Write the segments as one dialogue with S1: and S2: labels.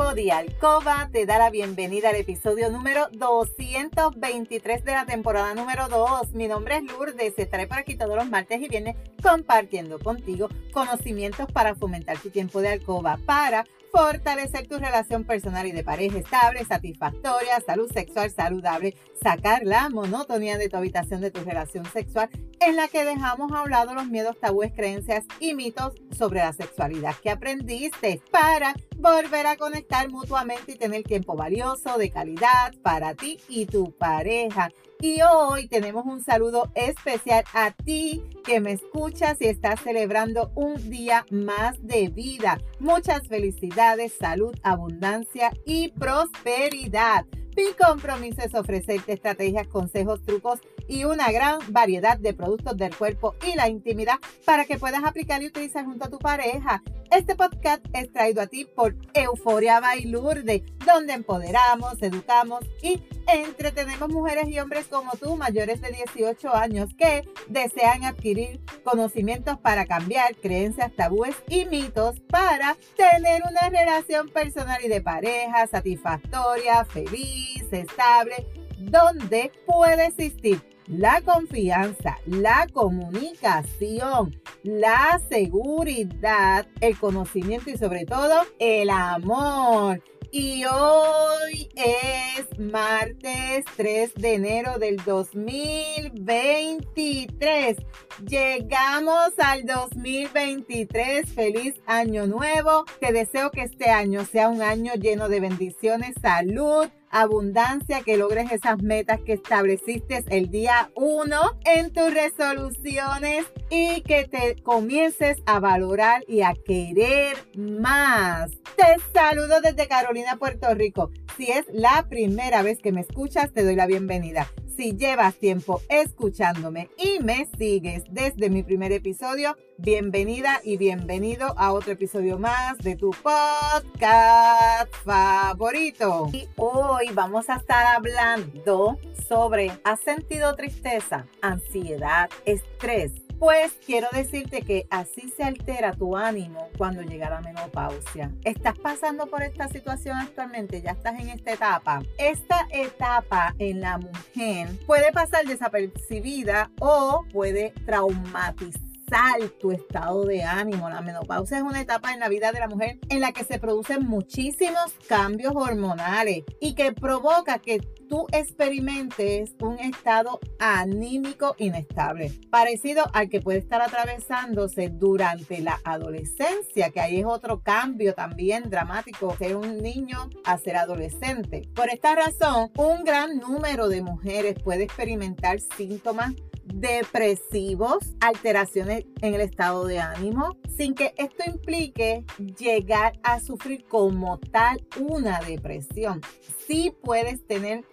S1: equipo de Alcoba te da la bienvenida al episodio número 223 de la temporada número 2. Mi nombre es Lourdes, estaré por aquí todos los martes y viernes compartiendo contigo conocimientos para fomentar tu tiempo de alcoba, para fortalecer tu relación personal y de pareja estable, satisfactoria, salud sexual saludable, sacar la monotonía de tu habitación de tu relación sexual en la que dejamos a un lado los miedos, tabúes, creencias y mitos sobre la sexualidad que aprendiste para volver a conectar mutuamente y tener tiempo valioso, de calidad para ti y tu pareja. Y hoy tenemos un saludo especial a ti que me escuchas y estás celebrando un día más de vida. Muchas felicidades, salud, abundancia y prosperidad. Mi compromiso es ofrecerte estrategias, consejos, trucos y una gran variedad de productos del cuerpo y la intimidad para que puedas aplicar y utilizar junto a tu pareja. Este podcast es traído a ti por Euforia Bailurde, donde empoderamos, educamos y entretenemos mujeres y hombres como tú, mayores de 18 años, que desean adquirir conocimientos para cambiar creencias, tabúes y mitos para tener una relación personal y de pareja satisfactoria, feliz, estable, donde puede existir la confianza, la comunicación, la seguridad, el conocimiento y sobre todo el amor. Y hoy es martes 3 de enero del 2023. Llegamos al 2023. Feliz año nuevo. Te deseo que este año sea un año lleno de bendiciones, salud, abundancia, que logres esas metas que estableciste el día 1 en tus resoluciones y que te comiences a valorar y a querer más. Te saludo desde Carolina, Puerto Rico. Si es la primera vez que me escuchas, te doy la bienvenida. Si llevas tiempo escuchándome y me sigues desde mi primer episodio, bienvenida y bienvenido a otro episodio más de tu podcast favorito. Y hoy vamos a estar hablando sobre, ¿has sentido tristeza, ansiedad, estrés? Pues quiero decirte que así se altera tu ánimo cuando llega la menopausia. ¿Estás pasando por esta situación actualmente? ¿Ya estás en esta etapa? Esta etapa en la mujer puede pasar desapercibida o puede traumatizar tu estado de ánimo. La menopausia es una etapa en la vida de la mujer en la que se producen muchísimos cambios hormonales y que provoca que tú experimentes un estado anímico inestable, parecido al que puede estar atravesándose durante la adolescencia, que ahí es otro cambio también dramático, ser un niño a ser adolescente. Por esta razón, un gran número de mujeres puede experimentar síntomas depresivos, alteraciones en el estado de ánimo, sin que esto implique llegar a sufrir como tal una depresión. Sí puedes tener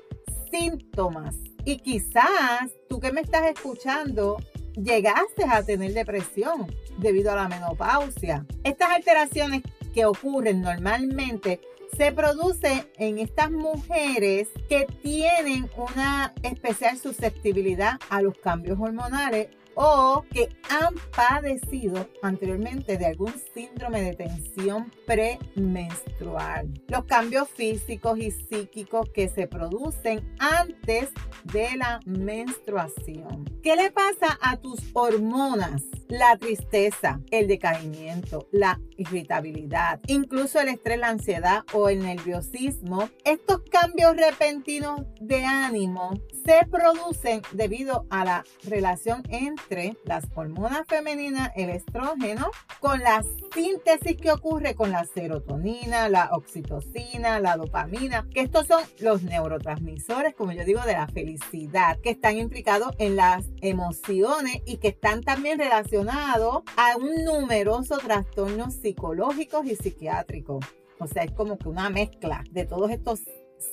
S1: síntomas y quizás tú que me estás escuchando llegaste a tener depresión debido a la menopausia. Estas alteraciones que ocurren normalmente se produce en estas mujeres que tienen una especial susceptibilidad a los cambios hormonales o que han padecido anteriormente de algún síndrome de tensión premenstrual. Los cambios físicos y psíquicos que se producen antes de la menstruación. ¿Qué le pasa a tus hormonas? La tristeza, el decaimiento, la irritabilidad, incluso el estrés, la ansiedad o el nerviosismo. Estos cambios repentinos de ánimo se producen debido a la relación entre las hormonas femeninas, el estrógeno, con la síntesis que ocurre con la serotonina, la oxitocina, la dopamina, que estos son los neurotransmisores, como yo digo, de la felicidad, que están implicados en las emociones y que están también relacionados a un numeroso trastornos psicológicos y psiquiátricos. O sea, es como que una mezcla de todos estos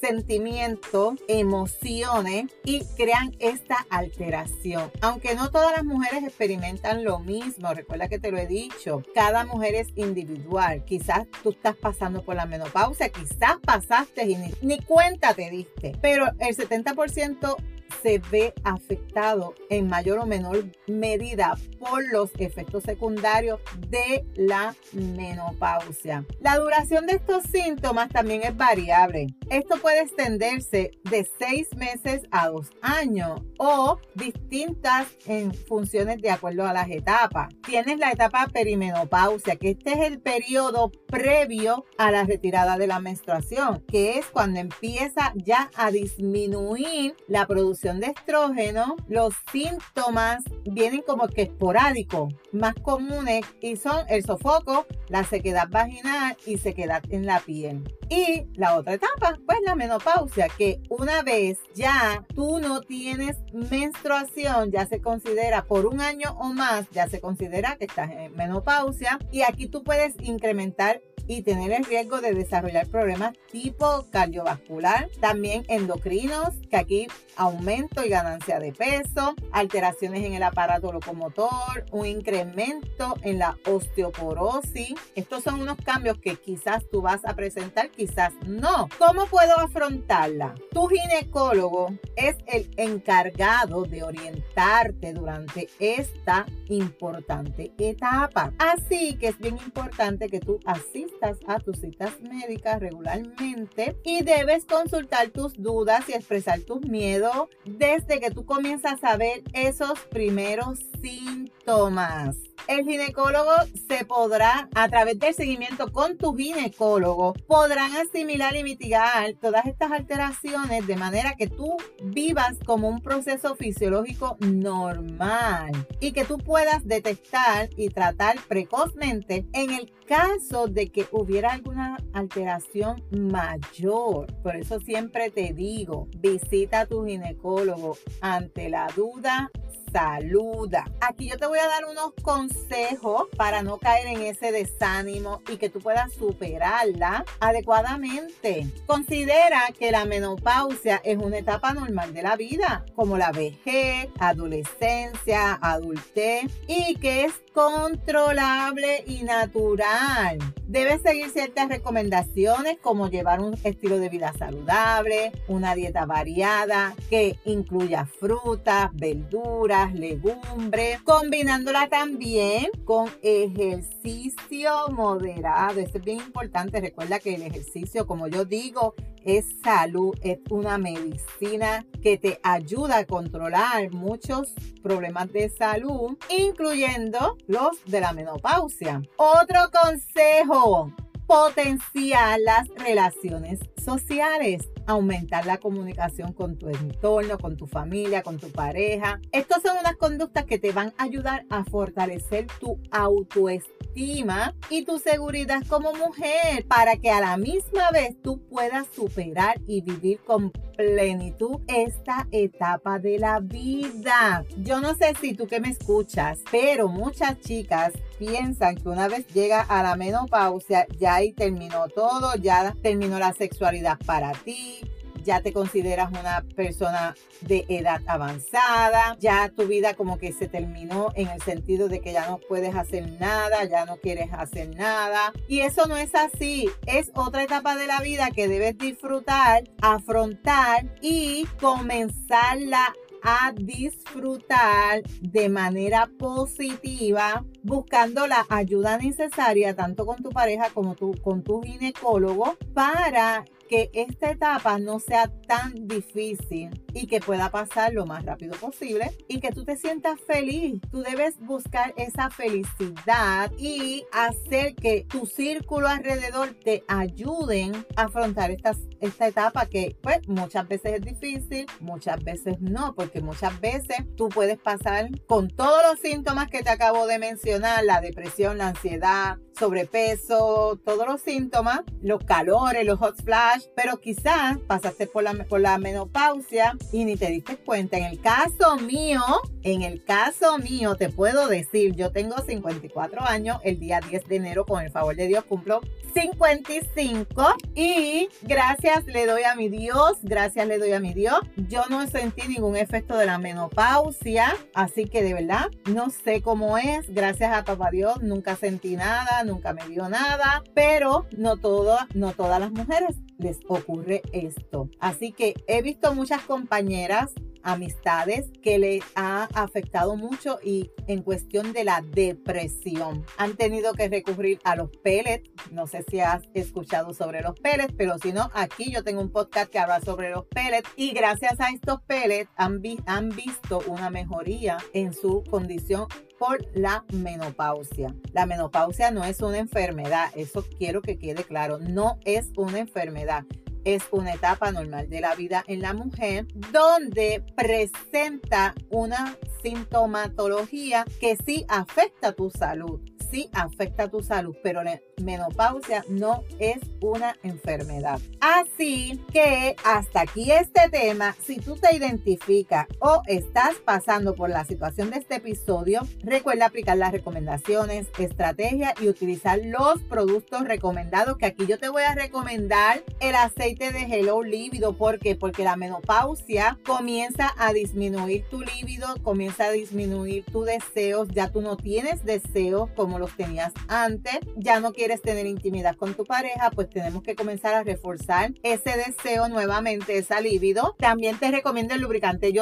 S1: sentimientos, emociones y crean esta alteración. Aunque no todas las mujeres experimentan lo mismo, recuerda que te lo he dicho, cada mujer es individual. Quizás tú estás pasando por la menopausia, quizás pasaste y ni, ni cuenta te diste, pero el 70% se ve afectado en mayor o menor medida por los efectos secundarios de la menopausia. La duración de estos síntomas también es variable. Esto puede extenderse de seis meses a dos años o distintas en funciones de acuerdo a las etapas. Tienes la etapa perimenopausia, que este es el periodo previo a la retirada de la menstruación, que es cuando empieza ya a disminuir la producción de estrógeno. Los síntomas vienen como que esporádicos, más comunes y son el sofoco, la sequedad vaginal y sequedad en la piel. Y la otra etapa, pues la menopausia, que una vez ya tú no tienes menstruación, ya se considera por un año o más, ya se considera que estás en menopausia. Y aquí tú puedes incrementar y tener el riesgo de desarrollar problemas tipo cardiovascular, también endocrinos, que aquí aumento y ganancia de peso, alteraciones en el aparato locomotor, un incremento en la osteoporosis. Estos son unos cambios que quizás tú vas a presentar, quizás no. ¿Cómo puedo afrontarla? Tu ginecólogo es el encargado de orientarte durante esta importante etapa. Así que es bien importante que tú asistas a tus citas médicas regularmente y debes consultar tus dudas y expresar tus miedos desde que tú comienzas a ver esos primeros síntomas. El ginecólogo se podrá, a través del seguimiento con tu ginecólogo, podrán asimilar y mitigar todas estas alteraciones de manera que tú vivas como un proceso fisiológico normal y que tú puedas detectar y tratar precozmente en el caso de que hubiera alguna alteración mayor. Por eso siempre te digo, visita a tu ginecólogo ante la duda saluda. Aquí yo te voy a dar unos consejos para no caer en ese desánimo y que tú puedas superarla adecuadamente. Considera que la menopausia es una etapa normal de la vida, como la vejez, adolescencia, adultez y que es controlable y natural. Debes seguir ciertas recomendaciones como llevar un estilo de vida saludable, una dieta variada que incluya frutas, verduras, legumbres, combinándola también con ejercicio moderado. Es bien importante. Recuerda que el ejercicio, como yo digo, es salud, es una medicina que te ayuda a controlar muchos problemas de salud, incluyendo los de la menopausia. Otro consejo, potenciar las relaciones sociales, aumentar la comunicación con tu entorno, con tu familia, con tu pareja. Estas son unas conductas que te van a ayudar a fortalecer tu autoestima y tu seguridad como mujer para que a la misma vez tú puedas superar y vivir con plenitud esta etapa de la vida. Yo no sé si tú que me escuchas, pero muchas chicas piensan que una vez llega a la menopausia ya ahí terminó todo, ya terminó la sexualidad para ti, ya te consideras una persona de edad avanzada, ya tu vida como que se terminó en el sentido de que ya no puedes hacer nada, ya no quieres hacer nada. Y eso no es así, es otra etapa de la vida que debes disfrutar, afrontar y comenzarla a disfrutar de manera positiva, buscando la ayuda necesaria tanto con tu pareja como tu, con tu ginecólogo para que esta etapa no sea tan difícil y que pueda pasar lo más rápido posible y que tú te sientas feliz. Tú debes buscar esa felicidad y hacer que tu círculo alrededor te ayuden a afrontar esta etapa que pues muchas veces es difícil, muchas veces no, porque muchas veces tú puedes pasar con todos los síntomas que te acabo de mencionar, la depresión, la ansiedad, sobrepeso, todos los síntomas, los calores, los hot flash, pero quizás pasaste por la, por la menopausia y ni te diste cuenta. En el caso mío, en el caso mío, te puedo decir, yo tengo 54 años, el día 10 de enero, con el favor de Dios, cumplo 55 y gracias le doy a mi Dios, gracias le doy a mi Dios. Yo no sentí ningún efecto de la menopausia, así que de verdad no sé cómo es, gracias a papá Dios nunca sentí nada, nunca me dio nada, pero no todo, no todas las mujeres les ocurre esto. Así que he visto muchas compañeras amistades que le ha afectado mucho y en cuestión de la depresión. Han tenido que recurrir a los pellets. No sé si has escuchado sobre los pellets, pero si no, aquí yo tengo un podcast que habla sobre los pellets y gracias a estos pellets han, han visto una mejoría en su condición por la menopausia. La menopausia no es una enfermedad, eso quiero que quede claro, no es una enfermedad es una etapa normal de la vida en la mujer donde presenta una sintomatología que sí afecta tu salud sí afecta tu salud, pero menopausia no es una enfermedad. Así que hasta aquí este tema. Si tú te identificas o estás pasando por la situación de este episodio, recuerda aplicar las recomendaciones, estrategias y utilizar los productos recomendados que aquí yo te voy a recomendar el aceite de Hello Líbido. ¿Por qué? Porque la menopausia comienza a disminuir tu líbido, comienza a disminuir tus deseos, ya tú no tienes deseos como los tenías antes, ya no quieres tener intimidad con tu pareja, pues tenemos que comenzar a reforzar ese deseo nuevamente, esa libido. También te recomiendo el lubricante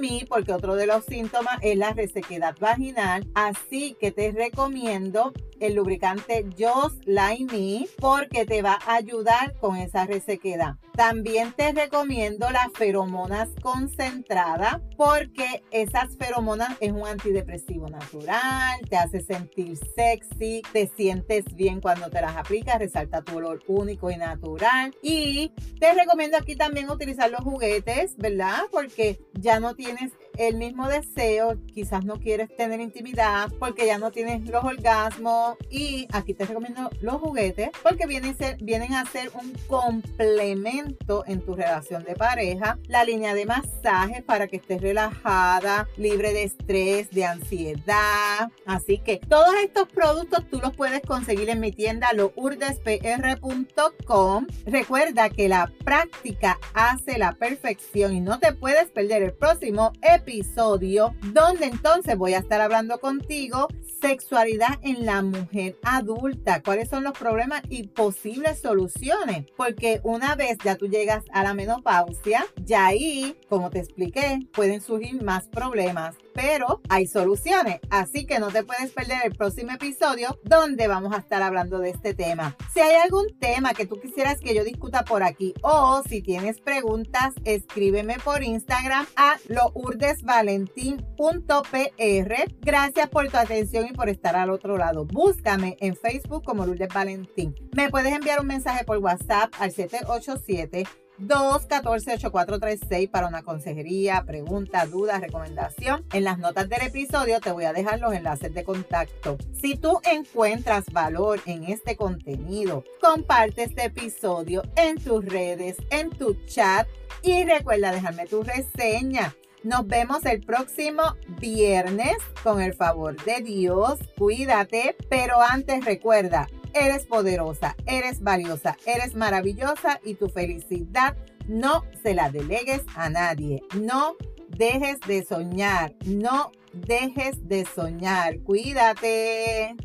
S1: Me porque otro de los síntomas es la resequedad vaginal, así que te recomiendo el lubricante Just Like Me porque te va a ayudar con esa resequedad. También te recomiendo las feromonas concentradas porque esas feromonas es un antidepresivo natural, te hace sentir sexy, te sientes bien cuando te las aplicas, resalta tu olor único y natural. Y te recomiendo aquí también utilizar los juguetes, ¿verdad? Porque ya no tienes el mismo deseo, quizás no quieres tener intimidad porque ya no tienes los orgasmos y aquí te recomiendo los juguetes porque vienen, vienen a ser un complemento en tu relación de pareja, la línea de masaje para que estés relajada, libre de estrés, de ansiedad, así que todos estos productos tú los puedes conseguir en mi tienda lourdespr.com. Recuerda que la práctica hace la perfección y no te puedes perder el próximo episodio episodio donde entonces voy a estar hablando contigo sexualidad en la mujer adulta, cuáles son los problemas y posibles soluciones, porque una vez ya tú llegas a la menopausia, ya ahí, como te expliqué, pueden surgir más problemas pero hay soluciones. Así que no te puedes perder el próximo episodio donde vamos a estar hablando de este tema. Si hay algún tema que tú quisieras que yo discuta por aquí o si tienes preguntas, escríbeme por Instagram a lourdesvalentín.pr. Gracias por tu atención y por estar al otro lado. Búscame en Facebook como Lourdes Valentín. Me puedes enviar un mensaje por WhatsApp al 787 214-8436 para una consejería, pregunta, duda, recomendación. En las notas del episodio te voy a dejar los enlaces de contacto. Si tú encuentras valor en este contenido, comparte este episodio en tus redes, en tu chat y recuerda dejarme tu reseña. Nos vemos el próximo viernes con el favor de Dios. Cuídate, pero antes recuerda, Eres poderosa, eres valiosa, eres maravillosa y tu felicidad no se la delegues a nadie. No dejes de soñar, no dejes de soñar. Cuídate.